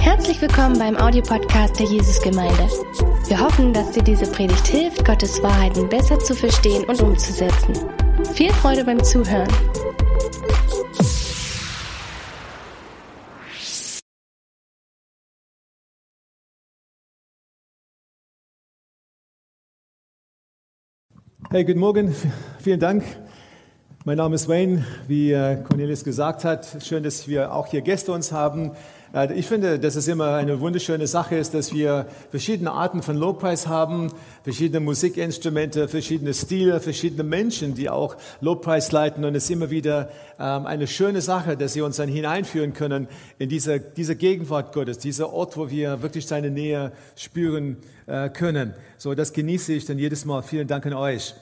Herzlich willkommen beim Audiopodcast der Jesusgemeinde. Wir hoffen, dass dir diese Predigt hilft, Gottes Wahrheiten besser zu verstehen und umzusetzen. Viel Freude beim Zuhören. Hey, guten Morgen. Vielen Dank. Mein Name ist Wayne, wie äh, Cornelius gesagt hat. Schön, dass wir auch hier Gäste uns haben. Äh, ich finde, dass es immer eine wunderschöne Sache ist, dass wir verschiedene Arten von Lobpreis haben, verschiedene Musikinstrumente, verschiedene Stile, verschiedene Menschen, die auch Lobpreis leiten. Und es ist immer wieder ähm, eine schöne Sache, dass sie uns dann hineinführen können in diese, diese Gegenwart Gottes, dieser Ort, wo wir wirklich seine Nähe spüren äh, können. So, das genieße ich dann jedes Mal. Vielen Dank an euch.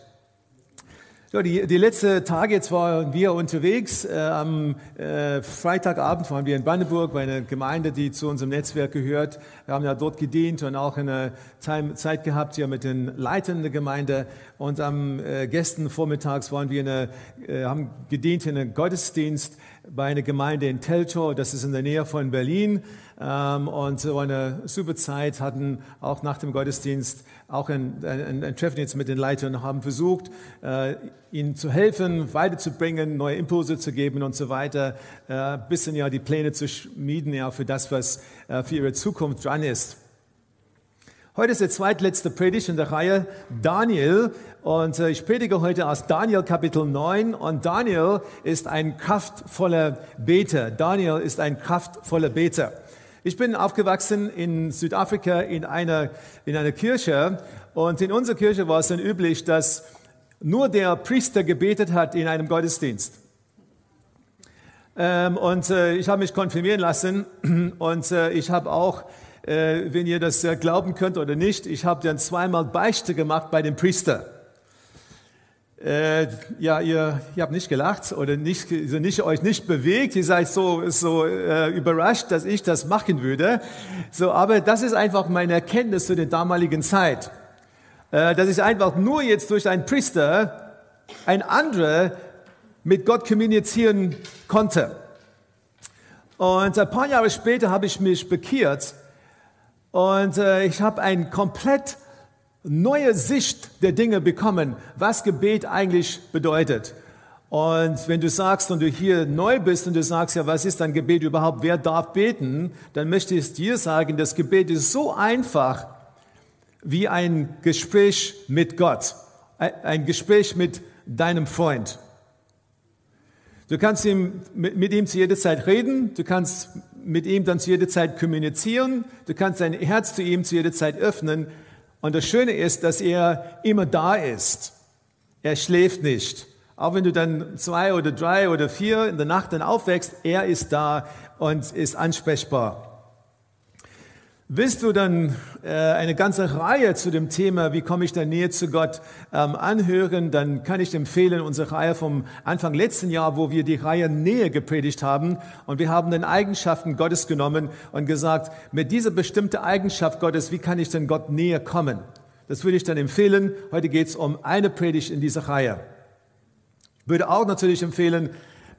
Ja, die, die letzten Tage jetzt waren wir unterwegs. Äh, am äh, Freitagabend waren wir in Brandenburg bei einer Gemeinde, die zu unserem Netzwerk gehört. Wir haben ja dort gedient und auch eine Zeit gehabt hier mit den Leitern der Gemeinde. Und am äh, gestern vormittags waren wir in eine, äh, haben gedient in einem Gottesdienst bei einer Gemeinde in Teltow, das ist in der Nähe von Berlin. Ähm, und so eine super Zeit hatten auch nach dem Gottesdienst auch ein, ein, ein Treffen jetzt mit den Leitern, haben versucht, äh, ihnen zu helfen, weiterzubringen, neue Impulse zu geben und so weiter, äh, bisschen ja die Pläne zu schmieden ja für das, was äh, für ihre Zukunft dran ist. Heute ist der zweitletzte Predigt in der Reihe Daniel und äh, ich predige heute aus Daniel Kapitel 9 und Daniel ist ein kraftvoller Beter. Daniel ist ein kraftvoller Beter. Ich bin aufgewachsen in Südafrika in einer, in einer Kirche und in unserer Kirche war es dann üblich, dass nur der Priester gebetet hat in einem Gottesdienst. Ähm, und äh, ich habe mich konfirmieren lassen und äh, ich habe auch, äh, wenn ihr das äh, glauben könnt oder nicht, ich habe dann zweimal Beichte gemacht bei dem Priester. Äh, ja, ihr, ihr habt nicht gelacht oder nicht, also nicht, euch nicht bewegt. Ihr seid so, so äh, überrascht, dass ich das machen würde. So, aber das ist einfach meine Erkenntnis zu der damaligen Zeit. Äh, dass ich einfach nur jetzt durch einen Priester ein anderer mit Gott kommunizieren konnte. Und ein paar Jahre später habe ich mich bekehrt und äh, ich habe ein komplett neue Sicht der Dinge bekommen, was Gebet eigentlich bedeutet. Und wenn du sagst und du hier neu bist und du sagst, ja, was ist ein Gebet überhaupt? Wer darf beten? Dann möchte ich dir sagen, das Gebet ist so einfach wie ein Gespräch mit Gott. Ein Gespräch mit deinem Freund. Du kannst ihm, mit ihm zu jeder Zeit reden, du kannst mit ihm dann zu jeder Zeit kommunizieren, du kannst dein Herz zu ihm zu jeder Zeit öffnen und das Schöne ist, dass er immer da ist. Er schläft nicht. Auch wenn du dann zwei oder drei oder vier in der Nacht dann aufwächst, er ist da und ist ansprechbar. Willst du dann äh, eine ganze Reihe zu dem Thema, wie komme ich da näher zu Gott, ähm, anhören, dann kann ich empfehlen, unsere Reihe vom Anfang letzten Jahr, wo wir die Reihe Nähe gepredigt haben und wir haben den Eigenschaften Gottes genommen und gesagt, mit dieser bestimmten Eigenschaft Gottes, wie kann ich denn Gott näher kommen? Das würde ich dann empfehlen. Heute geht es um eine Predigt in dieser Reihe. Ich würde auch natürlich empfehlen,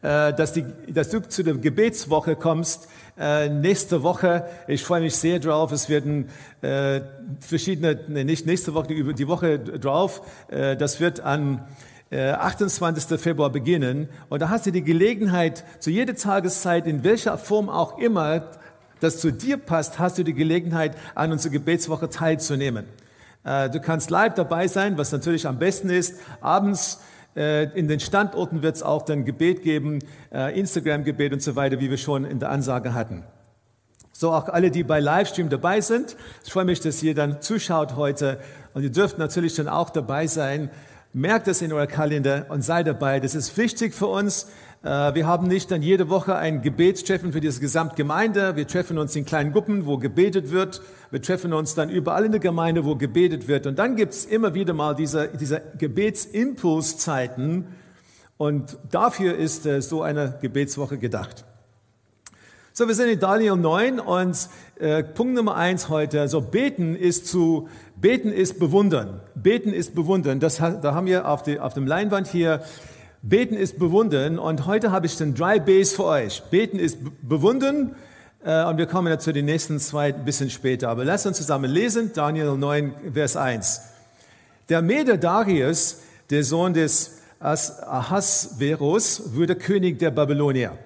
dass, die, dass du zu der Gebetswoche kommst äh, nächste Woche. Ich freue mich sehr drauf. Es werden äh, verschiedene, nicht nächste Woche, die, Woche drauf. Äh, das wird an 28. Äh, Februar beginnen. Und da hast du die Gelegenheit, zu jeder Tageszeit, in welcher Form auch immer, das zu dir passt, hast du die Gelegenheit, an unserer Gebetswoche teilzunehmen. Äh, du kannst live dabei sein, was natürlich am besten ist. Abends äh, in den Standorten wird es auch dann Gebet geben, äh, Instagram-Gebet und so weiter, wie wir schon in der Ansage hatten. So auch alle, die bei Livestream dabei sind. Ich freue mich, dass ihr dann zuschaut heute. Und ihr dürft natürlich dann auch dabei sein. Merkt es in eurer Kalender und seid dabei. Das ist wichtig für uns. Äh, wir haben nicht dann jede Woche ein Gebetstreffen für diese Gesamtgemeinde. Wir treffen uns in kleinen Gruppen, wo gebetet wird. Wir treffen uns dann überall in der Gemeinde, wo gebetet wird. Und dann gibt es immer wieder mal diese, diese Gebetsimpulszeiten. Und dafür ist äh, so eine Gebetswoche gedacht. So, wir sind in Daniel 9 und äh, Punkt Nummer eins heute, so beten ist zu, beten ist bewundern. Beten ist bewundern. Das, da haben wir auf, die, auf dem Leinwand hier Beten ist bewundern und heute habe ich den Dry Base für euch. Beten ist bewundern, Äh, und wir kommen ja zu den nächsten zwei ein bisschen später. Aber lasst uns zusammen lesen, Daniel 9, Vers 1. Der Mede Darius, der Sohn des Ahasverus, wurde König der Babylonier.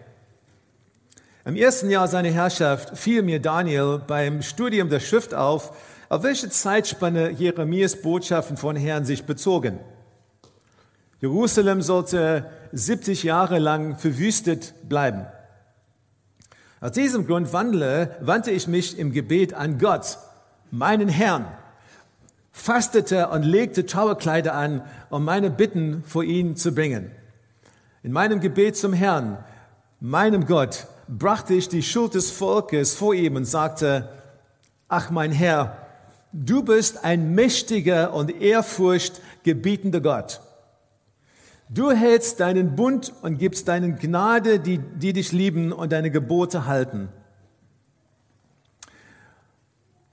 Im ersten Jahr seiner Herrschaft fiel mir Daniel beim Studium der Schrift auf, auf welche Zeitspanne Jeremias Botschaften von Herrn sich bezogen. Jerusalem sollte 70 Jahre lang verwüstet bleiben. Aus diesem Grund wandle, wandte ich mich im Gebet an Gott, meinen Herrn, fastete und legte Trauerkleider an, um meine Bitten vor ihn zu bringen. In meinem Gebet zum Herrn, meinem Gott, brachte ich die Schuld des Volkes vor ihm und sagte, ach mein Herr, du bist ein mächtiger und ehrfurchtgebietender Gott. Du hältst deinen Bund und gibst deinen Gnade, die, die dich lieben und deine Gebote halten.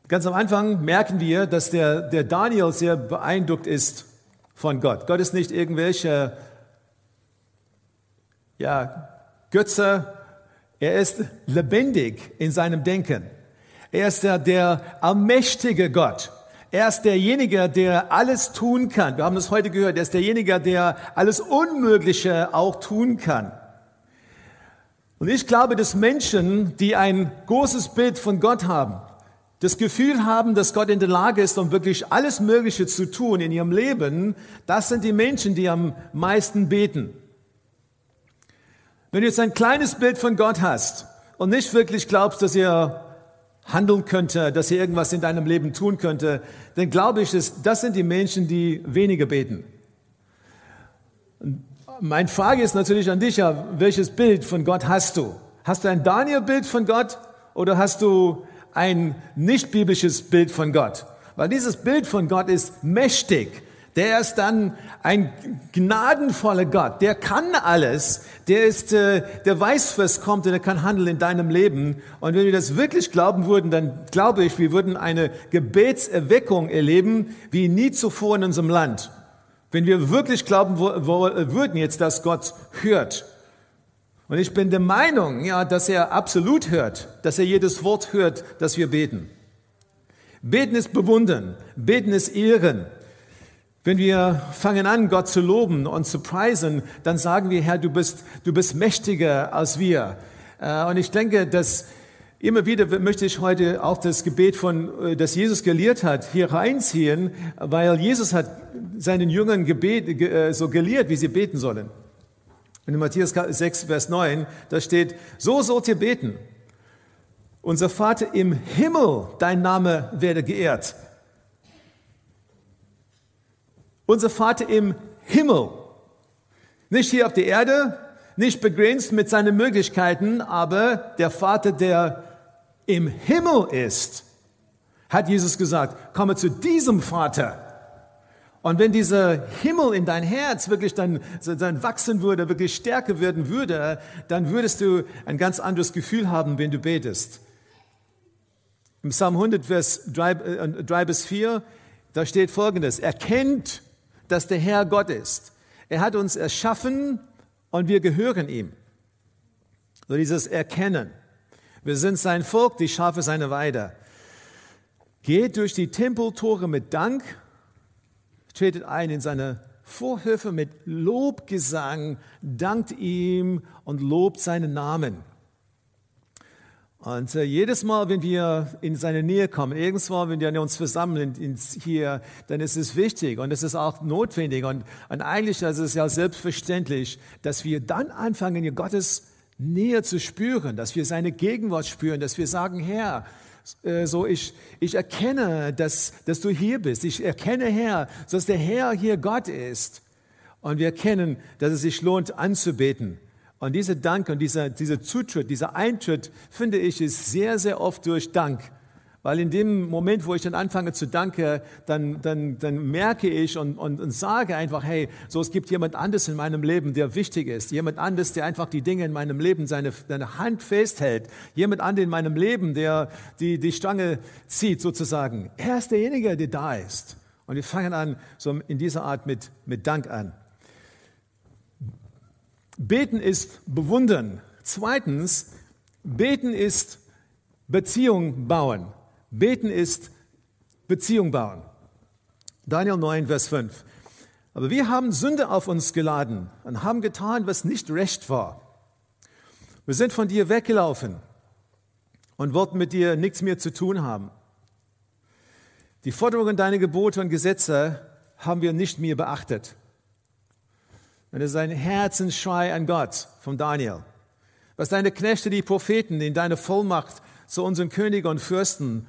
Ganz am Anfang merken wir, dass der, der Daniel sehr beeindruckt ist von Gott. Gott ist nicht irgendwelche ja, Götze, er ist lebendig in seinem Denken. Er ist der, der allmächtige Gott. Er ist derjenige, der alles tun kann. Wir haben das heute gehört. Er ist derjenige, der alles Unmögliche auch tun kann. Und ich glaube, dass Menschen, die ein großes Bild von Gott haben, das Gefühl haben, dass Gott in der Lage ist, um wirklich alles Mögliche zu tun in ihrem Leben, das sind die Menschen, die am meisten beten. Wenn du jetzt ein kleines Bild von Gott hast und nicht wirklich glaubst, dass er handeln könnte, dass er irgendwas in deinem Leben tun könnte, dann glaube ich, dass das sind die Menschen, die weniger beten. Meine Frage ist natürlich an dich, ja, welches Bild von Gott hast du? Hast du ein Daniel-Bild von Gott oder hast du ein nicht biblisches Bild von Gott? Weil dieses Bild von Gott ist mächtig. Der ist dann ein gnadenvoller Gott. Der kann alles. Der ist, äh, der weiß, was kommt und der kann handeln in deinem Leben. Und wenn wir das wirklich glauben würden, dann glaube ich, wir würden eine Gebetserweckung erleben, wie nie zuvor in unserem Land. Wenn wir wirklich glauben würden jetzt, dass Gott hört. Und ich bin der Meinung, ja, dass er absolut hört, dass er jedes Wort hört, das wir beten. Beten ist bewundern, beten ist ehren. Wenn wir fangen an, Gott zu loben und zu preisen, dann sagen wir, Herr, du bist, du bist mächtiger als wir. Äh, und ich denke, dass immer wieder möchte ich heute auch das Gebet von, äh, das Jesus gelehrt hat, hier reinziehen, weil Jesus hat seinen Jüngern Gebet, äh, so gelehrt, wie sie beten sollen. In Matthäus 6, Vers 9, da steht, so sollt ihr beten. Unser Vater im Himmel, dein Name werde geehrt. Unser Vater im Himmel. Nicht hier auf der Erde, nicht begrenzt mit seinen Möglichkeiten, aber der Vater, der im Himmel ist, hat Jesus gesagt, komme zu diesem Vater. Und wenn dieser Himmel in dein Herz wirklich dann, dann wachsen würde, wirklich stärker werden würde, dann würdest du ein ganz anderes Gefühl haben, wenn du betest. Im Psalm 100, Vers 3, 3 äh, bis 4, da steht folgendes, erkennt dass der Herr Gott ist. Er hat uns erschaffen und wir gehören ihm. So dieses Erkennen. Wir sind sein Volk, die Schafe seiner Weide. Geht durch die Tempeltore mit Dank, tretet ein in seine Vorhöfe mit Lobgesang, dankt ihm und lobt seinen Namen. Und äh, jedes Mal, wenn wir in seine Nähe kommen, irgendwann, wenn wir uns versammeln in, in, hier, dann ist es wichtig und es ist auch notwendig und, und eigentlich ist es ja selbstverständlich, dass wir dann anfangen, in Gottes Nähe zu spüren, dass wir seine Gegenwart spüren, dass wir sagen, Herr, äh, so ich, ich erkenne, dass, dass du hier bist. Ich erkenne, Herr, dass der Herr hier Gott ist. Und wir erkennen, dass es sich lohnt, anzubeten. Und dieser Dank und dieser, dieser Zutritt, dieser Eintritt, finde ich, ist sehr, sehr oft durch Dank. Weil in dem Moment, wo ich dann anfange zu danken, dann, dann, dann merke ich und, und, und sage einfach, hey, so es gibt jemand anderes in meinem Leben, der wichtig ist. Jemand anderes, der einfach die Dinge in meinem Leben, seine, seine Hand festhält. Jemand anderes in meinem Leben, der die, die Stange zieht sozusagen. Er ist derjenige, der da ist. Und wir fangen an, so in dieser Art mit, mit Dank an. Beten ist bewundern. Zweitens, beten ist Beziehung bauen. Beten ist Beziehung bauen. Daniel 9, Vers 5. Aber wir haben Sünde auf uns geladen und haben getan, was nicht recht war. Wir sind von dir weggelaufen und wollten mit dir nichts mehr zu tun haben. Die Forderungen deiner Gebote und Gesetze haben wir nicht mehr beachtet. Und das ist ein Herzensschrei an Gott von Daniel. Was deine Knechte, die Propheten, in deine Vollmacht zu unseren Königen und Fürsten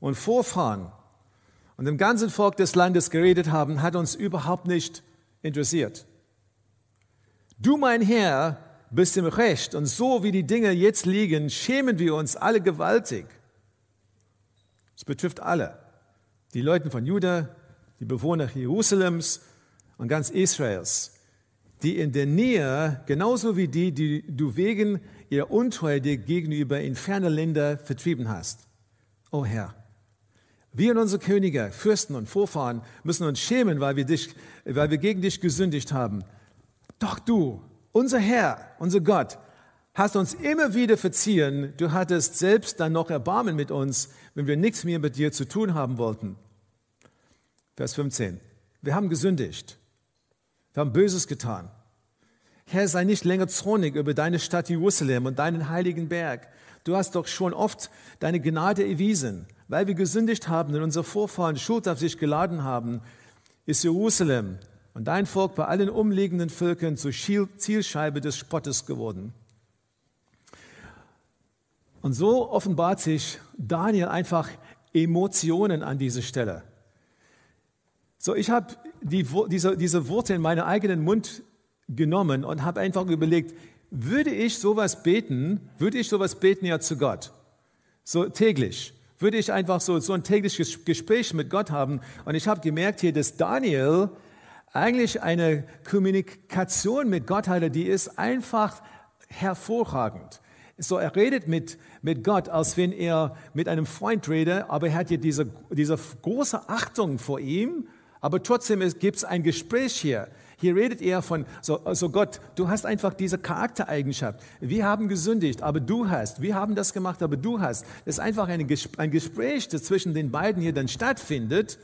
und Vorfahren und dem ganzen Volk des Landes geredet haben, hat uns überhaupt nicht interessiert. Du, mein Herr, bist im Recht und so wie die Dinge jetzt liegen, schämen wir uns alle gewaltig. Es betrifft alle. Die Leute von Juda, die Bewohner Jerusalems und ganz Israels, die in der Nähe, genauso wie die, die du wegen ihrer Untreue dir gegenüber in ferne Länder vertrieben hast. O oh Herr, wir und unsere Könige, Fürsten und Vorfahren müssen uns schämen, weil wir, dich, weil wir gegen dich gesündigt haben. Doch du, unser Herr, unser Gott, hast uns immer wieder verziehen. Du hattest selbst dann noch Erbarmen mit uns, wenn wir nichts mehr mit dir zu tun haben wollten. Vers 15. Wir haben gesündigt. Wir haben Böses getan. Herr, sei nicht länger zornig über deine Stadt Jerusalem und deinen heiligen Berg. Du hast doch schon oft deine Gnade erwiesen. Weil wir gesündigt haben und unsere Vorfahren Schuld auf sich geladen haben, ist Jerusalem und dein Volk bei allen umliegenden Völkern zur Zielscheibe des Spottes geworden. Und so offenbart sich Daniel einfach Emotionen an dieser Stelle. So, ich habe die, diese, diese Worte in meinen eigenen Mund genommen und habe einfach überlegt, würde ich sowas beten, würde ich sowas beten ja zu Gott, so täglich würde ich einfach so, so ein tägliches Gespräch mit Gott haben. Und ich habe gemerkt hier, dass Daniel eigentlich eine Kommunikation mit Gott hatte, die ist einfach hervorragend. So, er redet mit, mit Gott, als wenn er mit einem Freund redet, aber er hat hier diese, diese große Achtung vor ihm, aber trotzdem gibt es ein Gespräch hier. Hier redet er von, so also Gott, du hast einfach diese Charaktereigenschaft. Wir haben gesündigt, aber du hast. Wir haben das gemacht, aber du hast. Das ist einfach ein Gespräch, das zwischen den beiden hier dann stattfindet.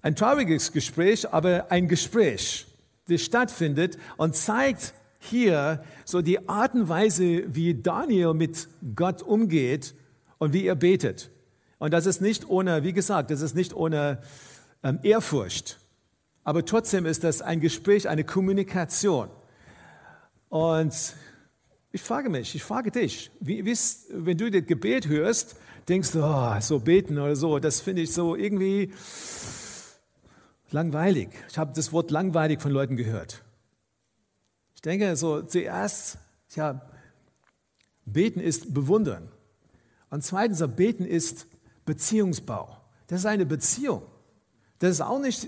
Ein trauriges Gespräch, aber ein Gespräch, das stattfindet und zeigt hier so die Art und Weise, wie Daniel mit Gott umgeht und wie er betet. Und das ist nicht ohne, wie gesagt, das ist nicht ohne ähm, Ehrfurcht. Aber trotzdem ist das ein Gespräch, eine Kommunikation. Und ich frage mich, ich frage dich, wie, wenn du das Gebet hörst, denkst du, oh, so beten oder so, das finde ich so irgendwie langweilig. Ich habe das Wort langweilig von Leuten gehört. Ich denke so, zuerst, ja, beten ist bewundern. Und zweitens, beten ist Beziehungsbau. Das ist eine Beziehung. Das ist auch nicht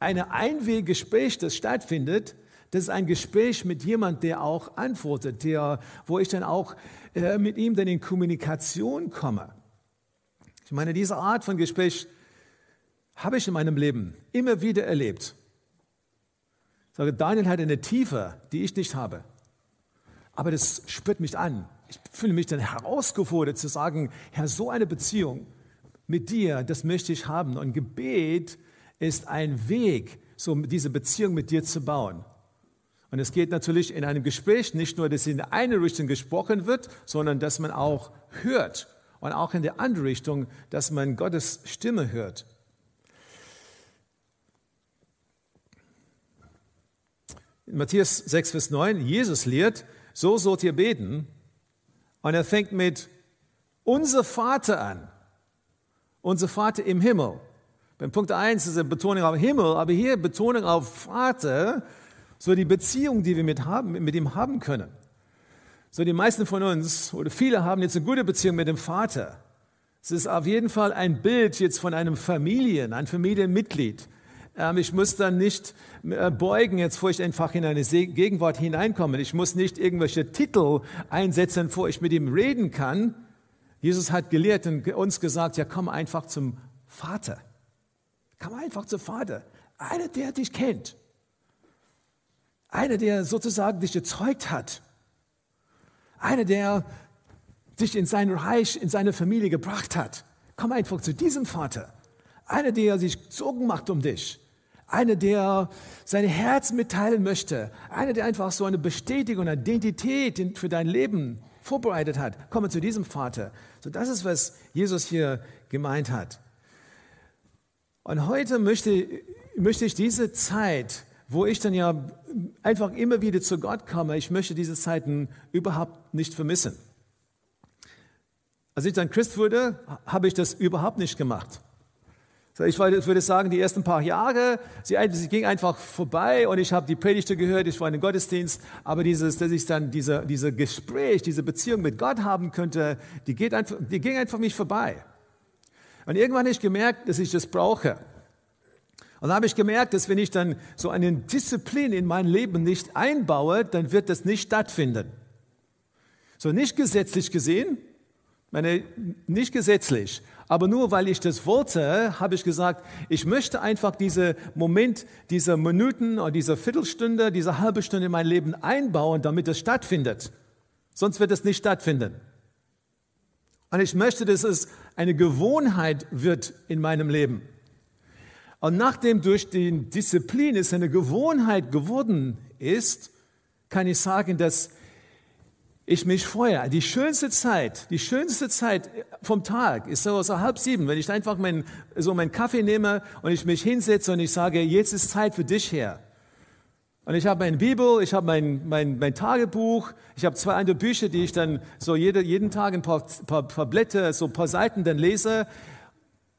ein Einweggespräch, das stattfindet, das ist ein Gespräch mit jemand, der auch antwortet, der, wo ich dann auch äh, mit ihm dann in Kommunikation komme. Ich meine, diese Art von Gespräch habe ich in meinem Leben immer wieder erlebt. Ich sage, Daniel hat eine Tiefe, die ich nicht habe. Aber das spürt mich an. Ich fühle mich dann herausgefordert zu sagen, Herr, so eine Beziehung mit dir, das möchte ich haben. Und Gebet ist ein Weg, so diese Beziehung mit dir zu bauen. Und es geht natürlich in einem Gespräch nicht nur, dass in eine Richtung gesprochen wird, sondern dass man auch hört und auch in der andere Richtung, dass man Gottes Stimme hört. In Matthäus 6, Vers 9, Jesus lehrt, so sollt ihr beten. Und er fängt mit unser Vater an. Unser Vater im Himmel. Beim Punkt 1 ist eine Betonung auf Himmel, aber hier Betonung auf Vater, so die Beziehung, die wir mit, haben, mit ihm haben können. So die meisten von uns oder viele haben jetzt eine gute Beziehung mit dem Vater. Es ist auf jeden Fall ein Bild jetzt von einem Familien, ein Familienmitglied. Ähm, ich muss dann nicht äh, beugen, jetzt vor ich einfach in eine Gegenwart hineinkomme. Ich muss nicht irgendwelche Titel einsetzen, bevor ich mit ihm reden kann. Jesus hat gelehrt und uns gesagt, ja, komm einfach zum Vater. Komm einfach zum Vater. Einer, der dich kennt. Einer, der sozusagen dich gezeugt hat. Einer, der dich in sein Reich, in seine Familie gebracht hat. Komm einfach zu diesem Vater. Einer, der sich Sorgen macht um dich. Einer, der sein Herz mitteilen möchte. Einer, der einfach so eine Bestätigung, eine Identität für dein Leben vorbereitet hat. Komme zu diesem Vater. So, das ist, was Jesus hier gemeint hat. Und heute möchte, möchte ich diese Zeit, wo ich dann ja einfach immer wieder zu Gott komme, ich möchte diese Zeiten überhaupt nicht vermissen. Als ich dann Christ wurde, habe ich das überhaupt nicht gemacht. Ich würde sagen, die ersten paar Jahre, sie, ging einfach vorbei und ich habe die Predigte gehört, ich war in den Gottesdienst, aber dieses, dass ich dann diese, diese Gespräch, diese Beziehung mit Gott haben könnte, die, geht einfach, die ging einfach mich vorbei. Und irgendwann habe ich gemerkt, dass ich das brauche. Und dann habe ich gemerkt, dass wenn ich dann so eine Disziplin in mein Leben nicht einbaue, dann wird das nicht stattfinden. So nicht gesetzlich gesehen, meine, nicht gesetzlich, aber nur weil ich das wollte, habe ich gesagt, ich möchte einfach diese Moment, diese Minuten oder diese Viertelstunde, diese halbe Stunde in mein Leben einbauen, damit es stattfindet. Sonst wird es nicht stattfinden. Und ich möchte, dass es eine Gewohnheit wird in meinem Leben. Und nachdem durch die Disziplin es eine Gewohnheit geworden ist, kann ich sagen, dass ich mich freue. Die schönste Zeit, die schönste Zeit vom Tag ist so, so halb sieben, wenn ich einfach mein, so meinen Kaffee nehme und ich mich hinsetze und ich sage, jetzt ist Zeit für dich her. Und ich habe meine Bibel, ich habe mein, mein, mein Tagebuch, ich habe zwei andere Bücher, die ich dann so jede, jeden Tag ein paar, paar, paar Blätter, so ein paar Seiten dann lese.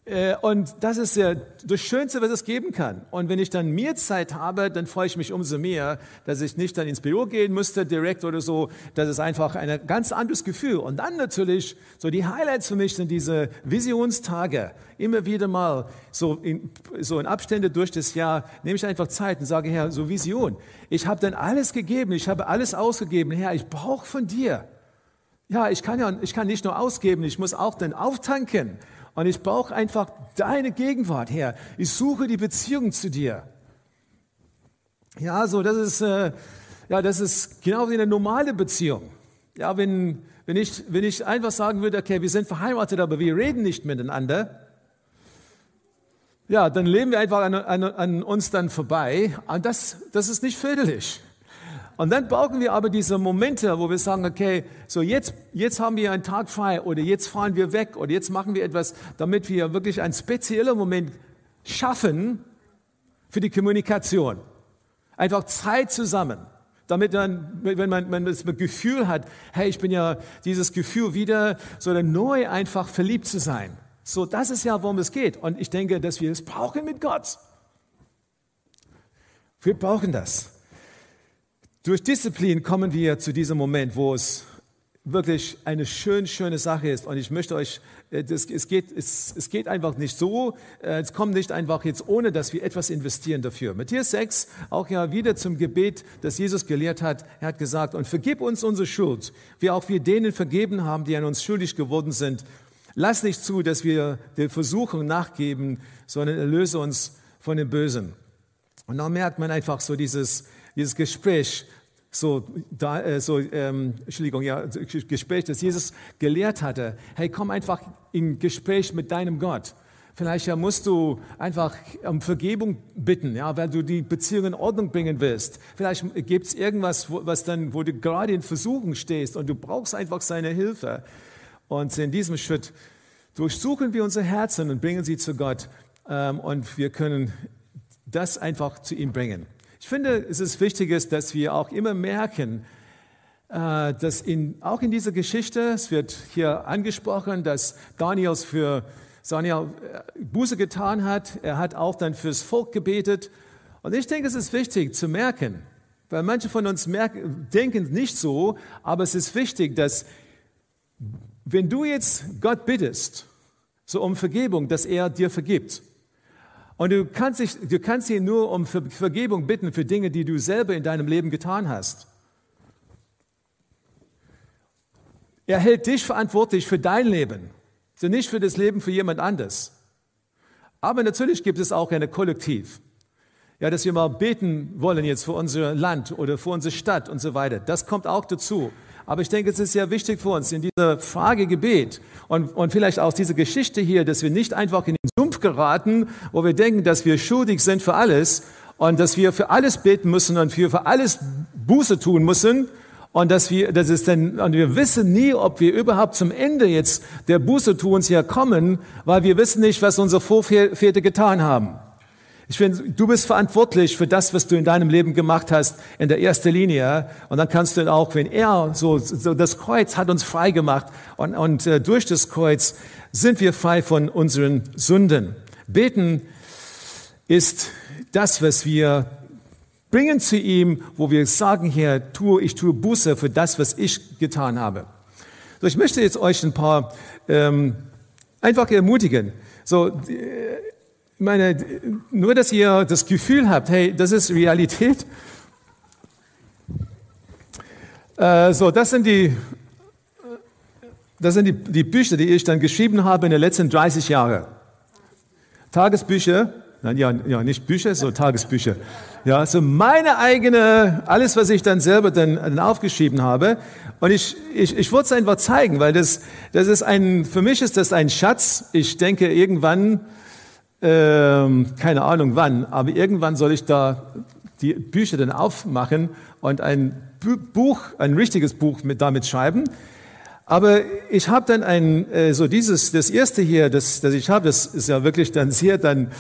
Äh, und das ist ja das Schönste, was es geben kann. Und wenn ich dann mehr Zeit habe, dann freue ich mich umso mehr, dass ich nicht dann ins Büro gehen müsste, direkt oder so. Das ist einfach ein ganz anderes Gefühl. Und dann natürlich, so die Highlights für mich sind diese Visionstage. Immer wieder mal, so in, so in Abstände durch das Jahr, nehme ich einfach Zeit und sage, Herr, so Vision. Ich habe dann alles gegeben, ich habe alles ausgegeben. Herr, ich brauche von dir. Ja, ich kann ja, ich kann nicht nur ausgeben, ich muss auch dann auftanken. Und ich brauche einfach deine Gegenwart, Herr. Ich suche die Beziehung zu dir. Ja, so, das ist, äh, ja, das ist genau wie eine normale Beziehung. Ja, wenn, wenn ich, wenn ich einfach sagen würde, okay, wir sind verheiratet, aber wir reden nicht miteinander, ja, dann leben wir einfach an, an, an uns dann vorbei. Und das, das ist nicht förderlich. Und dann brauchen wir aber diese Momente, wo wir sagen, okay, so jetzt, jetzt haben wir einen Tag frei oder jetzt fahren wir weg oder jetzt machen wir etwas, damit wir wirklich einen speziellen Moment schaffen für die Kommunikation. Einfach Zeit zusammen. Damit dann, wenn man, man das Gefühl hat, hey, ich bin ja dieses Gefühl wieder, so neu einfach verliebt zu sein. So, das ist ja, worum es geht. Und ich denke, dass wir es brauchen mit Gott. Wir brauchen das. Durch Disziplin kommen wir zu diesem Moment, wo es wirklich eine schön, schöne Sache ist. Und ich möchte euch, äh, das, es, geht, es, es geht einfach nicht so, äh, es kommt nicht einfach jetzt, ohne dass wir etwas investieren dafür. Matthäus 6, auch ja wieder zum Gebet, das Jesus gelehrt hat. Er hat gesagt, und vergib uns unsere Schuld, wie auch wir denen vergeben haben, die an uns schuldig geworden sind. Lass nicht zu, dass wir der Versuchung nachgeben, sondern erlöse uns von dem Bösen. Und dann merkt man einfach so dieses, dieses Gespräch, so, da, äh, so ähm, Entschuldigung, ja, Gespräch, das Jesus gelehrt hatte. Hey, komm einfach in Gespräch mit deinem Gott. Vielleicht ja, musst du einfach um Vergebung bitten, ja, weil du die Beziehung in Ordnung bringen willst. Vielleicht gibt es irgendwas, wo, was dann, wo du gerade in Versuchen stehst und du brauchst einfach seine Hilfe. Und in diesem Schritt durchsuchen wir unser Herzen und bringen sie zu Gott. Ähm, und wir können das einfach zu ihm bringen. Ich finde, es ist wichtig, dass wir auch immer merken, äh, dass in, auch in dieser Geschichte, es wird hier angesprochen, dass Daniels für Daniel äh, Buße getan hat. Er hat auch dann fürs Volk gebetet. Und ich denke, es ist wichtig zu merken, weil manche von uns merken, denken nicht so, aber es ist wichtig, dass wenn du jetzt Gott bittest, so um Vergebung, dass er dir vergibt. Und du kannst, dich, du kannst ihn nur um Vergebung bitten für Dinge, die du selber in deinem Leben getan hast. Er hält dich verantwortlich für dein Leben, so nicht für das Leben für jemand anderes. Aber natürlich gibt es auch eine Kollektiv. Ja, dass wir mal beten wollen jetzt für unser Land oder für unsere Stadt und so weiter. Das kommt auch dazu. Aber ich denke, es ist sehr wichtig für uns in dieser Frage Gebet und, und vielleicht auch diese Geschichte hier, dass wir nicht einfach in den Sumpf geraten, wo wir denken, dass wir schuldig sind für alles und dass wir für alles beten müssen und wir für alles Buße tun müssen und dass wir, das ist denn, und wir wissen nie, ob wir überhaupt zum Ende jetzt der Buße tuns hier kommen, weil wir wissen nicht, was unsere Vorväter getan haben. Ich finde, du bist verantwortlich für das, was du in deinem Leben gemacht hast, in der ersten Linie. Und dann kannst du auch, wenn er so, so das Kreuz hat uns frei gemacht und, und äh, durch das Kreuz sind wir frei von unseren Sünden. Beten ist das, was wir bringen zu ihm, wo wir sagen, Herr, tue, ich tue Buße für das, was ich getan habe. So, ich möchte jetzt euch ein paar ähm, einfach ermutigen. So, ich meine, nur, dass ihr das Gefühl habt, hey, das ist Realität. Äh, so, das sind die, das sind die, die Bücher, die ich dann geschrieben habe in den letzten 30 Jahren. Tagesbücher, nein, ja, ja, nicht Bücher, so Tagesbücher. Ja, so meine eigene, alles, was ich dann selber dann, dann aufgeschrieben habe. Und ich, ich, ich wollte es einfach zeigen, weil das, das ist ein, für mich ist das ein Schatz. Ich denke, irgendwann, ähm, keine Ahnung wann, aber irgendwann soll ich da die Bücher dann aufmachen und ein Buch, ein richtiges Buch mit, damit schreiben. Aber ich habe dann ein, äh, so dieses, das erste hier, das, das ich habe, das ist ja wirklich dann sehr dann,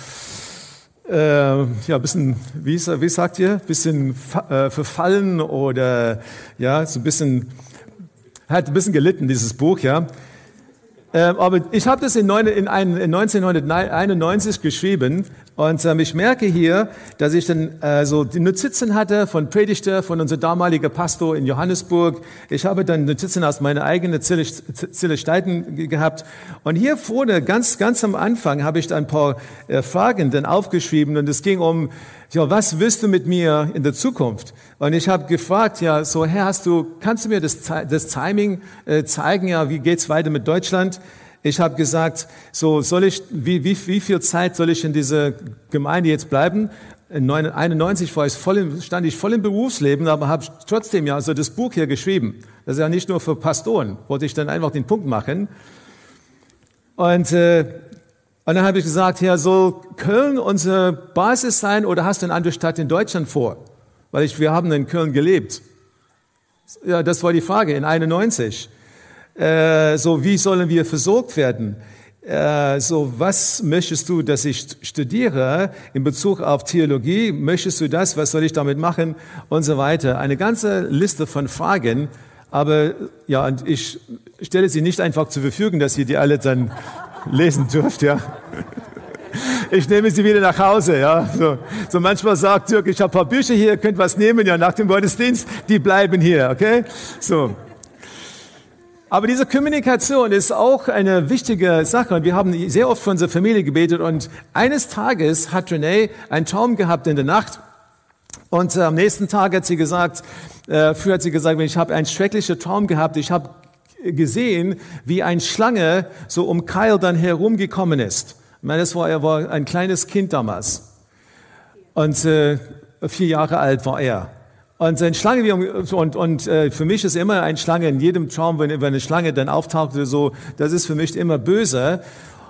äh, ja, bisschen, wie, wie sagt ihr, bisschen äh, verfallen oder ja, so ein bisschen, hat ein bisschen gelitten, dieses Buch, ja. Ähm, aber ich habe das in, neun, in, ein, in 1991 geschrieben und ähm, ich merke hier, dass ich dann äh, so die Notizen hatte von Predigter, von unserem damaligen Pastor in Johannesburg. Ich habe dann Notizen aus meiner eigenen Zille, Zille Steiten gehabt. Und hier vorne, ganz, ganz am Anfang, habe ich dann ein paar äh, Fragen dann aufgeschrieben und es ging um, ja, was willst du mit mir in der Zukunft? Und ich habe gefragt, ja, so Herr, hast du, kannst du mir das, das Timing äh, zeigen, ja, wie geht's weiter mit Deutschland? Ich habe gesagt, so soll ich, wie, wie, wie viel Zeit soll ich in dieser Gemeinde jetzt bleiben? In 91 war ich voll im, stand ich voll im Berufsleben, aber habe trotzdem ja so das Buch hier geschrieben. Das ist ja nicht nur für Pastoren, wollte ich dann einfach den Punkt machen. Und äh, und dann habe ich gesagt, ja, soll Köln unsere Basis sein oder hast du eine andere Stadt in Deutschland vor? Weil ich, wir haben in Köln gelebt. Ja, das war die Frage in 91. Äh, so, wie sollen wir versorgt werden? Äh, so, was möchtest du, dass ich studiere in Bezug auf Theologie? Möchtest du das? Was soll ich damit machen? Und so weiter. Eine ganze Liste von Fragen. Aber ja, und ich stelle sie nicht einfach zur Verfügung, dass ihr die alle dann lesen dürft, ja. Ich nehme sie wieder nach Hause, ja. So, so manchmal sagt Dirk, ich habe paar Bücher hier, könnt was nehmen, ja, nach dem Gottesdienst, die bleiben hier, okay? So. Aber diese Kommunikation ist auch eine wichtige Sache und wir haben sehr oft für unsere Familie gebetet und eines Tages hat Renee einen Traum gehabt in der Nacht und äh, am nächsten Tag hat sie gesagt, äh, früher hat sie gesagt, ich habe einen schrecklichen Traum gehabt, ich habe gesehen, wie ein Schlange so um Kyle dann herumgekommen ist. Ich meine, das war, er war ein kleines Kind damals. Und äh, vier Jahre alt war er. Und eine Schlange, und, und äh, für mich ist immer eine Schlange in jedem Traum, wenn, wenn eine Schlange dann auftaucht oder so, das ist für mich immer böse.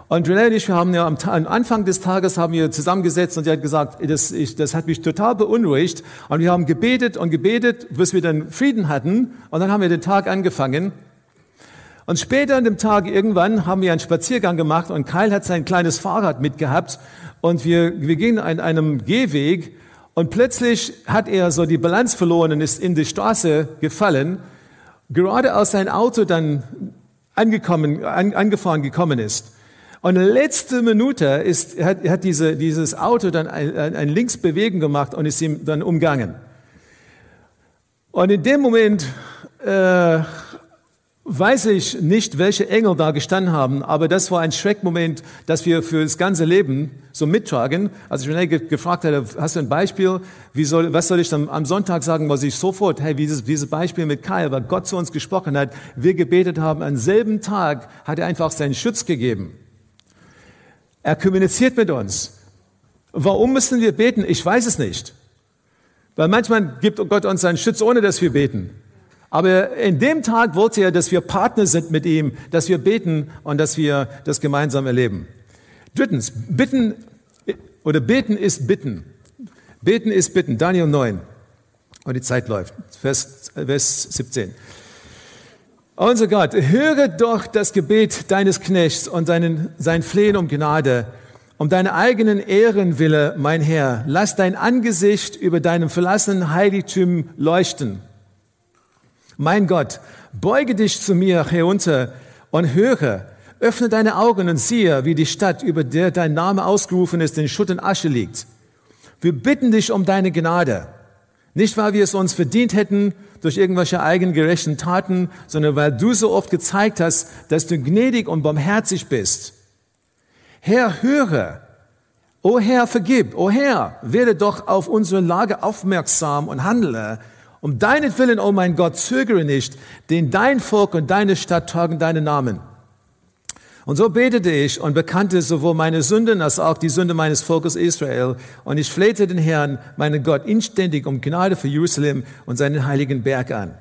Und René und ich, wir haben ja am, am, Anfang des Tages haben wir zusammengesetzt und sie hat gesagt, das, ich, das hat mich total beunruhigt. Und wir haben gebetet und gebetet, bis wir dann Frieden hatten. Und dann haben wir den Tag angefangen. Und später an dem Tag irgendwann haben wir einen Spaziergang gemacht und Kyle hat sein kleines Fahrrad mitgehabt und wir, wir gingen an einem Gehweg und plötzlich hat er so die Balance verloren und ist in die Straße gefallen, gerade als sein Auto dann angekommen, an, angefahren gekommen ist. Und in der letzten Minute ist, hat, hat diese, dieses Auto dann ein, ein, Linksbewegen gemacht und ist ihm dann umgangen. Und in dem Moment äh, weiß ich nicht, welche Engel da gestanden haben, aber das war ein Schreckmoment, das wir für das ganze Leben so mittragen. Als ich René gefragt hatte, hast du ein Beispiel, wie soll, was soll ich dann am Sonntag sagen, was ich sofort, hey, dieses, dieses Beispiel mit Kai, weil Gott zu uns gesprochen hat, wir gebetet haben, am selben Tag hat er einfach seinen Schutz gegeben. Er kommuniziert mit uns. Warum müssen wir beten? Ich weiß es nicht. Weil manchmal gibt Gott uns seinen Schutz, ohne dass wir beten. Aber in dem Tag wollte er, dass wir Partner sind mit ihm, dass wir beten und dass wir das gemeinsam erleben. Drittens, bitten oder beten ist bitten. Beten ist bitten. Daniel 9. Und die Zeit läuft. Vers, Vers 17. Unser Gott, höre doch das Gebet deines Knechts und seinen, sein Flehen um Gnade, um deine eigenen Ehrenwille, mein Herr. Lass dein Angesicht über deinem verlassenen Heiligtum leuchten. Mein Gott, beuge dich zu mir herunter und höre. Öffne deine Augen und siehe, wie die Stadt, über der dein Name ausgerufen ist, in Schutt und Asche liegt. Wir bitten dich um deine Gnade. Nicht, weil wir es uns verdient hätten durch irgendwelche eigenen gerechten Taten, sondern weil du so oft gezeigt hast, dass du gnädig und barmherzig bist. Herr, höre. O Herr, vergib. O Herr, werde doch auf unsere Lage aufmerksam und handle. Um deinetwillen, o oh mein Gott, zögere nicht, denn dein Volk und deine Stadt tragen deinen Namen. Und so betete ich und bekannte sowohl meine Sünden als auch die Sünde meines Volkes Israel. Und ich flehte den Herrn, meinen Gott, inständig um Gnade für Jerusalem und seinen heiligen Berg an.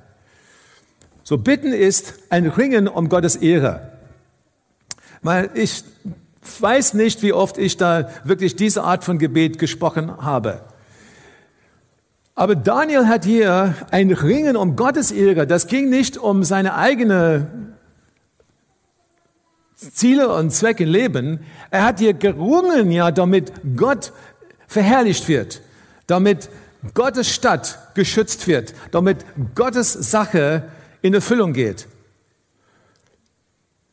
So bitten ist ein Ringen um Gottes Ehre. Weil ich weiß nicht, wie oft ich da wirklich diese Art von Gebet gesprochen habe. Aber Daniel hat hier ein Ringen um Gottes Ehre. Das ging nicht um seine eigene Ziele und Zwecke leben. Er hat hier gerungen, ja, damit Gott verherrlicht wird, damit Gottes Stadt geschützt wird, damit Gottes Sache in Erfüllung geht.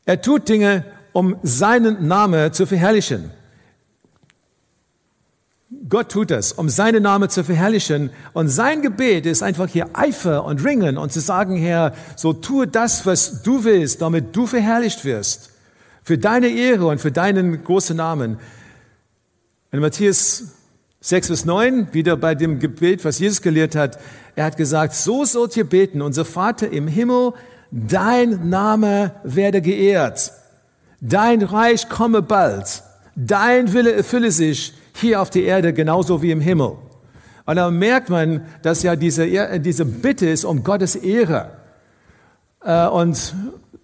Er tut Dinge, um seinen Namen zu verherrlichen. Gott tut es, um seinen Namen zu verherrlichen. Und sein Gebet ist einfach hier Eifer und Ringen und zu sagen, Herr, so tue das, was du willst, damit du verherrlicht wirst. Für deine Ehre und für deinen großen Namen. In Matthäus 6 bis 9, wieder bei dem Gebet, was Jesus gelehrt hat, er hat gesagt, so sollt ihr beten, unser Vater im Himmel, dein Name werde geehrt, dein Reich komme bald, dein Wille erfülle sich hier auf der Erde genauso wie im Himmel. Und da merkt man, dass ja diese, diese Bitte ist um Gottes Ehre. Äh, und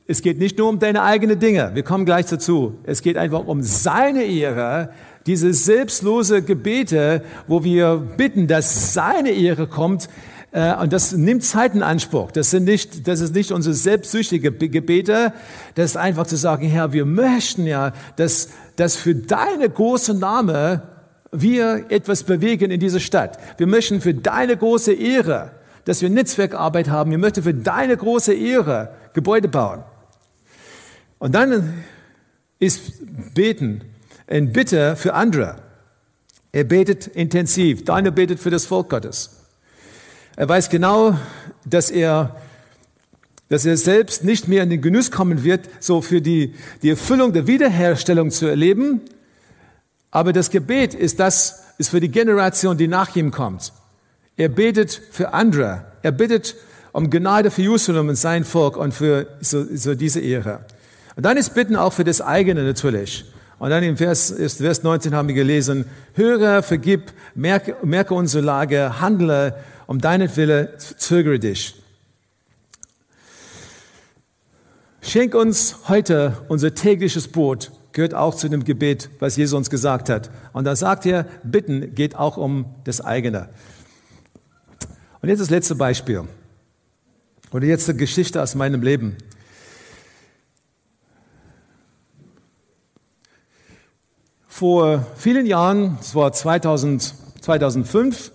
es geht nicht nur um deine eigenen Dinge, wir kommen gleich dazu. Es geht einfach um seine Ehre, diese selbstlose Gebete, wo wir bitten, dass seine Ehre kommt. Äh, und das nimmt Zeit in Anspruch. Das, sind nicht, das ist nicht unsere selbstsüchtige Gebete. Das ist einfach zu sagen, Herr, wir möchten ja, dass, dass für deine große Name wir etwas bewegen in dieser Stadt. Wir möchten für deine große Ehre, dass wir Netzwerkarbeit haben. Wir möchten für deine große Ehre Gebäude bauen. Und dann ist Beten ein Bitte für andere. Er betet intensiv. Daniel betet für das Volk Gottes. Er weiß genau, dass er, dass er selbst nicht mehr in den Genuss kommen wird, so für die, die Erfüllung der Wiederherstellung zu erleben, aber das Gebet ist das, ist für die Generation, die nach ihm kommt. Er betet für andere. Er bittet um Gnade für Jerusalem und sein Volk und für so, so diese Ehre. Und dann ist Bitten auch für das eigene natürlich. Und dann im Vers, Vers 19 haben wir gelesen, höre, vergib, merke, merke unsere Lage, handle, um deinen Wille zögere dich. Schenk uns heute unser tägliches Brot gehört auch zu dem Gebet, was Jesus uns gesagt hat. Und da sagt er, bitten geht auch um das eigene. Und jetzt das letzte Beispiel. Oder jetzt eine Geschichte aus meinem Leben. Vor vielen Jahren, es war 2000, 2005,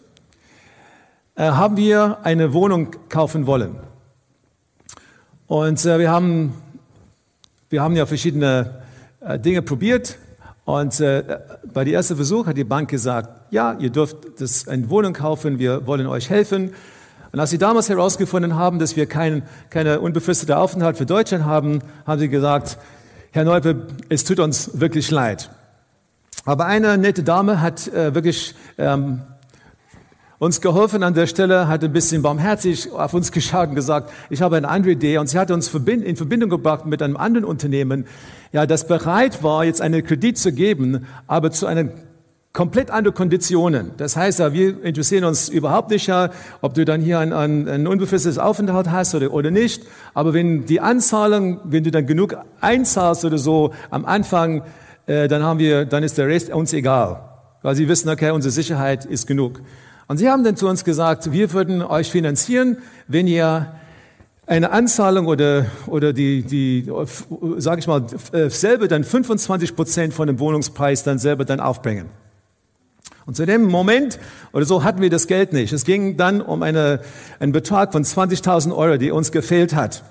äh, haben wir eine Wohnung kaufen wollen. Und äh, wir, haben, wir haben ja verschiedene Dinge probiert und äh, bei der ersten Versuch hat die Bank gesagt, ja, ihr dürft das eine Wohnung kaufen, wir wollen euch helfen. Und als sie damals herausgefunden haben, dass wir kein, keine unbefristete Aufenthalt für Deutschland haben, haben sie gesagt, Herr Neupe, es tut uns wirklich leid. Aber eine nette Dame hat äh, wirklich ähm, uns geholfen an der Stelle, hat ein bisschen barmherzig auf uns geschaut und gesagt, ich habe eine andere Idee. Und sie hat uns in Verbindung gebracht mit einem anderen Unternehmen, ja, das bereit war, jetzt einen Kredit zu geben, aber zu einem komplett andere Konditionen. Das heißt, wir interessieren uns überhaupt nicht, ob du dann hier ein, ein, ein unbefristetes Aufenthalt hast oder, oder nicht. Aber wenn die Anzahlung, wenn du dann genug einzahlst oder so am Anfang, äh, dann haben wir, dann ist der Rest uns egal. Weil sie wissen, okay, unsere Sicherheit ist genug. Und sie haben dann zu uns gesagt, wir würden euch finanzieren, wenn ihr eine Anzahlung oder, oder die, die, sag ich mal, äh, selber dann 25 Prozent von dem Wohnungspreis dann selber dann aufbringen. Und zu dem Moment oder so hatten wir das Geld nicht. Es ging dann um eine, einen Betrag von 20.000 Euro, die uns gefehlt hat.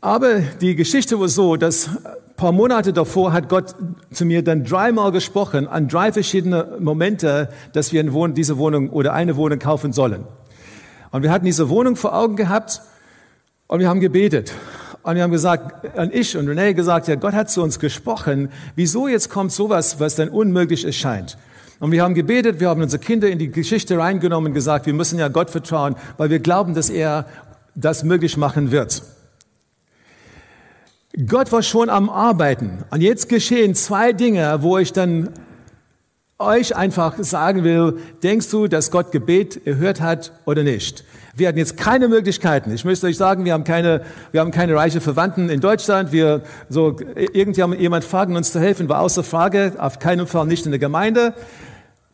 Aber die Geschichte war so, dass ein paar Monate davor hat Gott zu mir dann dreimal gesprochen an drei verschiedene Momente, dass wir diese Wohnung oder eine Wohnung kaufen sollen. Und wir hatten diese Wohnung vor Augen gehabt und wir haben gebetet. Und wir haben gesagt, und ich und René gesagt, ja, Gott hat zu uns gesprochen. Wieso jetzt kommt sowas, was dann unmöglich erscheint? Und wir haben gebetet, wir haben unsere Kinder in die Geschichte reingenommen und gesagt, wir müssen ja Gott vertrauen, weil wir glauben, dass er das möglich machen wird. Gott war schon am Arbeiten. Und jetzt geschehen zwei Dinge, wo ich dann euch einfach sagen will, denkst du, dass Gott Gebet erhört hat oder nicht? Wir hatten jetzt keine Möglichkeiten. Ich möchte euch sagen, wir haben keine, wir haben keine reiche Verwandten in Deutschland. Wir, so, irgendjemand fragen uns zu helfen, war außer Frage, auf keinen Fall nicht in der Gemeinde.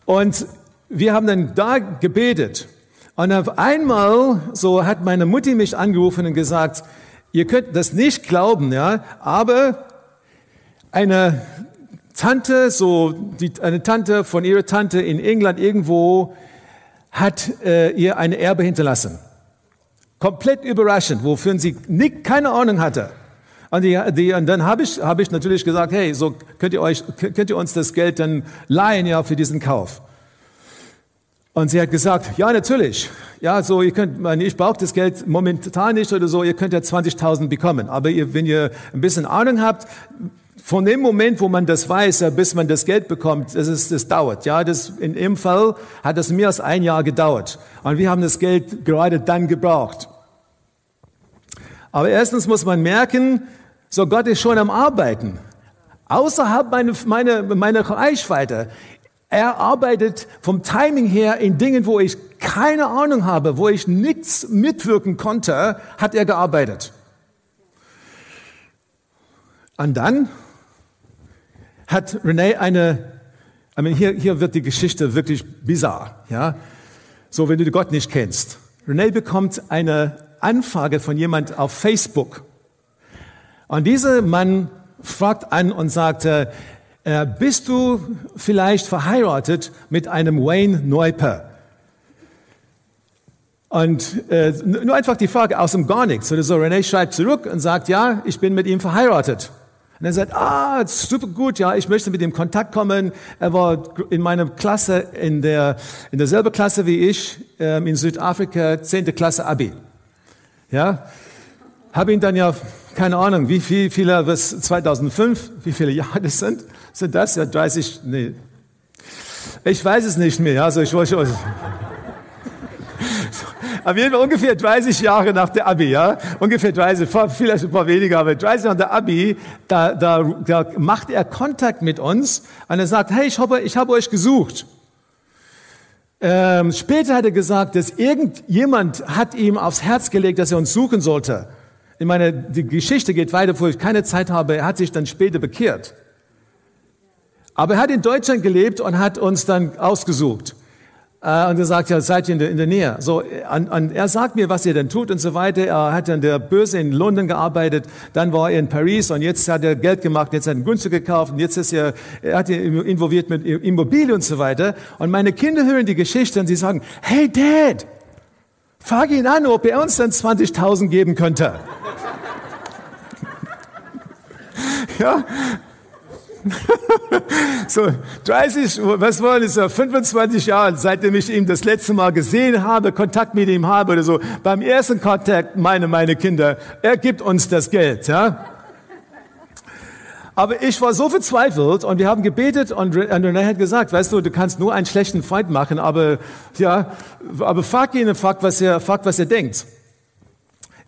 Und wir haben dann da gebetet. Und auf einmal, so hat meine Mutti mich angerufen und gesagt, ihr könnt das nicht glauben, ja, aber eine Tante, so die, eine Tante von ihrer Tante in England irgendwo hat äh, ihr eine Erbe hinterlassen. Komplett überraschend, wofür sie nicht, keine Ahnung hatte. Und, die, die, und dann habe ich, hab ich natürlich gesagt, hey, so könnt ihr, euch, könnt ihr uns das Geld dann leihen ja, für diesen Kauf. Und sie hat gesagt, ja, natürlich. Ja, so, ihr könnt, ich brauche das Geld momentan nicht oder so, ihr könnt ja 20.000 bekommen. Aber ihr, wenn ihr ein bisschen Ahnung habt, von dem Moment, wo man das weiß, bis man das Geld bekommt, das, ist, das dauert. Ja, das, in dem Fall hat das mehr als ein Jahr gedauert. Und wir haben das Geld gerade dann gebraucht. Aber erstens muss man merken, so Gott ist schon am Arbeiten. Außerhalb meiner meine, meine Reichweite. Er arbeitet vom Timing her in Dingen, wo ich keine Ahnung habe, wo ich nichts mitwirken konnte, hat er gearbeitet. Und dann hat René eine, I mean, hier, hier wird die Geschichte wirklich bizarr, ja. So, wenn du Gott nicht kennst. René bekommt eine Anfrage von jemand auf Facebook. Und dieser Mann fragt an und sagt, äh, bist du vielleicht verheiratet mit einem Wayne Neuper? Und äh, nur einfach die Frage aus dem Gar nichts. Oder so, René schreibt zurück und sagt, ja, ich bin mit ihm verheiratet. Und er sagt, ah, super gut, ja, ich möchte mit ihm Kontakt kommen. Er war in meiner Klasse, in der, in derselben Klasse wie ich, ähm, in Südafrika, zehnte Klasse Abi. Ja, habe ihn dann ja, keine Ahnung, wie viel, viele, bis 2005, wie viele Jahre das sind, sind das ja 30, nee. Ich weiß es nicht mehr, also ich wollte, auf jeden Fall ungefähr 30 Jahre nach der Abi, ja, ungefähr 30, vielleicht ein paar weniger, aber 30 nach der Abi, da, da, da macht er Kontakt mit uns und er sagt, hey, ich habe, ich habe euch gesucht. Ähm, später hat er gesagt, dass irgendjemand hat ihm aufs Herz gelegt, dass er uns suchen sollte. Ich meine, die Geschichte geht weiter, wo ich keine Zeit habe. Er hat sich dann später bekehrt. Aber er hat in Deutschland gelebt und hat uns dann ausgesucht. Äh, und er sagt, ja, seid ihr in der, in der Nähe. So, und, und er sagt mir, was ihr denn tut und so weiter. Er hat an der Börse in London gearbeitet, dann war er in Paris und jetzt hat er Geld gemacht, jetzt hat er Günstler gekauft und jetzt ist er, er hat involviert mit Immobilien und so weiter. Und meine Kinder hören die Geschichte und sie sagen, hey Dad, frag ihn an, ob er uns dann 20.000 geben könnte. ja, so 30, was wollen es, 25 Jahre, seitdem ich ihn das letzte Mal gesehen habe, Kontakt mit ihm habe oder so. Beim ersten Kontakt, meine, meine Kinder, er gibt uns das Geld, ja. Aber ich war so verzweifelt und wir haben gebetet und René hat gesagt, weißt du, du kannst nur einen schlechten Freund machen, aber, ja, aber frag ihn und frag, was er, frag, was er denkt.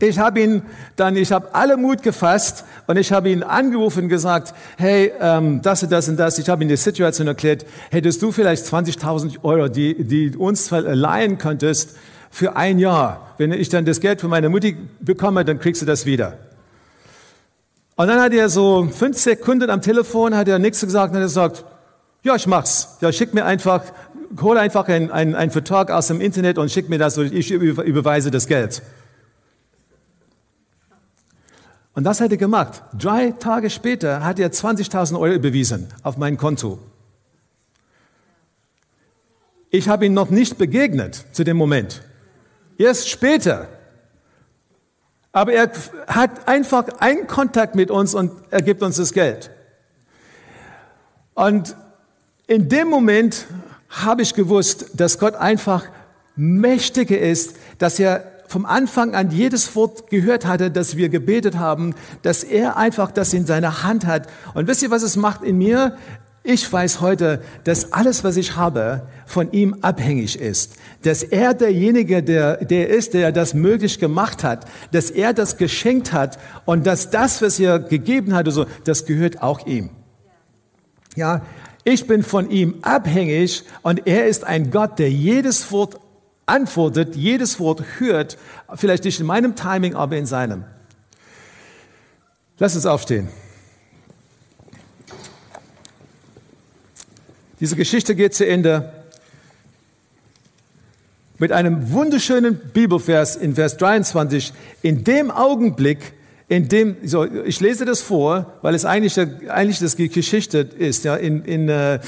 Ich habe ihn dann, ich habe alle Mut gefasst und ich habe ihn angerufen und gesagt, hey, ähm, das und das und das. Ich habe ihm die Situation erklärt. Hättest du vielleicht 20.000 Euro, die, die uns leihen könntest für ein Jahr? Wenn ich dann das Geld von meiner Mutti bekomme, dann kriegst du das wieder. Und dann hat er so fünf Sekunden am Telefon, hat er nichts gesagt und hat er gesagt, ja, ich mach's. Ja, schick mir einfach, hol einfach einen ein Vertrag aus dem Internet und schick mir das und ich überweise das Geld. Und das hat er gemacht. Drei Tage später hat er 20.000 Euro überwiesen auf mein Konto. Ich habe ihn noch nicht begegnet zu dem Moment. Erst später. Aber er hat einfach einen Kontakt mit uns und er gibt uns das Geld. Und in dem Moment habe ich gewusst, dass Gott einfach mächtiger ist, dass er vom Anfang an jedes Wort gehört hatte, das wir gebetet haben, dass er einfach das in seiner Hand hat. Und wisst ihr, was es macht in mir? Ich weiß heute, dass alles, was ich habe, von ihm abhängig ist. Dass er derjenige, der, der ist, der das möglich gemacht hat. Dass er das geschenkt hat. Und dass das, was er gegeben hat, so, das gehört auch ihm. Ja, ich bin von ihm abhängig und er ist ein Gott, der jedes Wort antwortet, jedes Wort hört, vielleicht nicht in meinem Timing, aber in seinem. Lass uns aufstehen. Diese Geschichte geht zu Ende mit einem wunderschönen Bibelvers in Vers 23. In dem Augenblick, in dem, so, ich lese das vor, weil es eigentlich, eigentlich das Geschichte ist, ja, in, in, äh,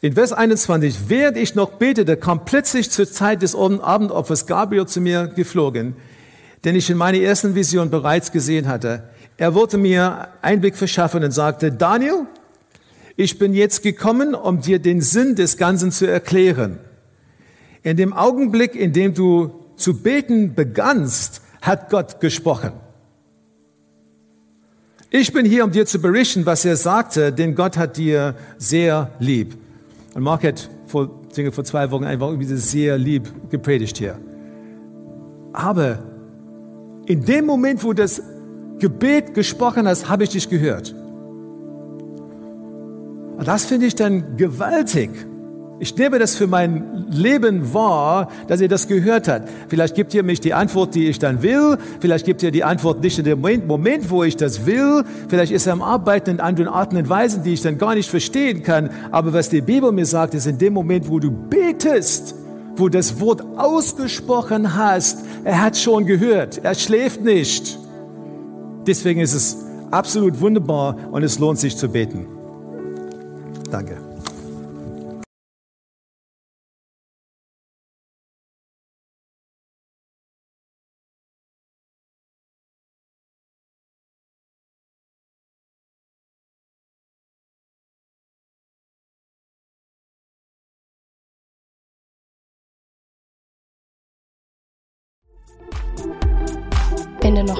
in Vers 21, während ich noch betete, kam plötzlich zur Zeit des Abendopfers Gabriel zu mir geflogen, den ich in meiner ersten Vision bereits gesehen hatte. Er wollte mir Einblick verschaffen und sagte, Daniel, ich bin jetzt gekommen, um dir den Sinn des Ganzen zu erklären. In dem Augenblick, in dem du zu beten begannst, hat Gott gesprochen. Ich bin hier, um dir zu berichten, was er sagte, denn Gott hat dir sehr lieb. Und Mark hat vor, vor zwei Wochen einfach irgendwie sehr lieb gepredigt hier. Aber in dem Moment, wo das Gebet gesprochen hast, habe ich dich gehört. Und das finde ich dann gewaltig. Ich nehme das für mein Leben wahr, dass ihr das gehört habt. Vielleicht gibt ihr mich die Antwort, die ich dann will. Vielleicht gibt ihr die Antwort nicht in dem Moment, wo ich das will. Vielleicht ist er am Arbeiten in anderen Arten und Weisen, die ich dann gar nicht verstehen kann. Aber was die Bibel mir sagt, ist in dem Moment, wo du betest, wo das Wort ausgesprochen hast, er hat schon gehört. Er schläft nicht. Deswegen ist es absolut wunderbar und es lohnt sich zu beten. Danke.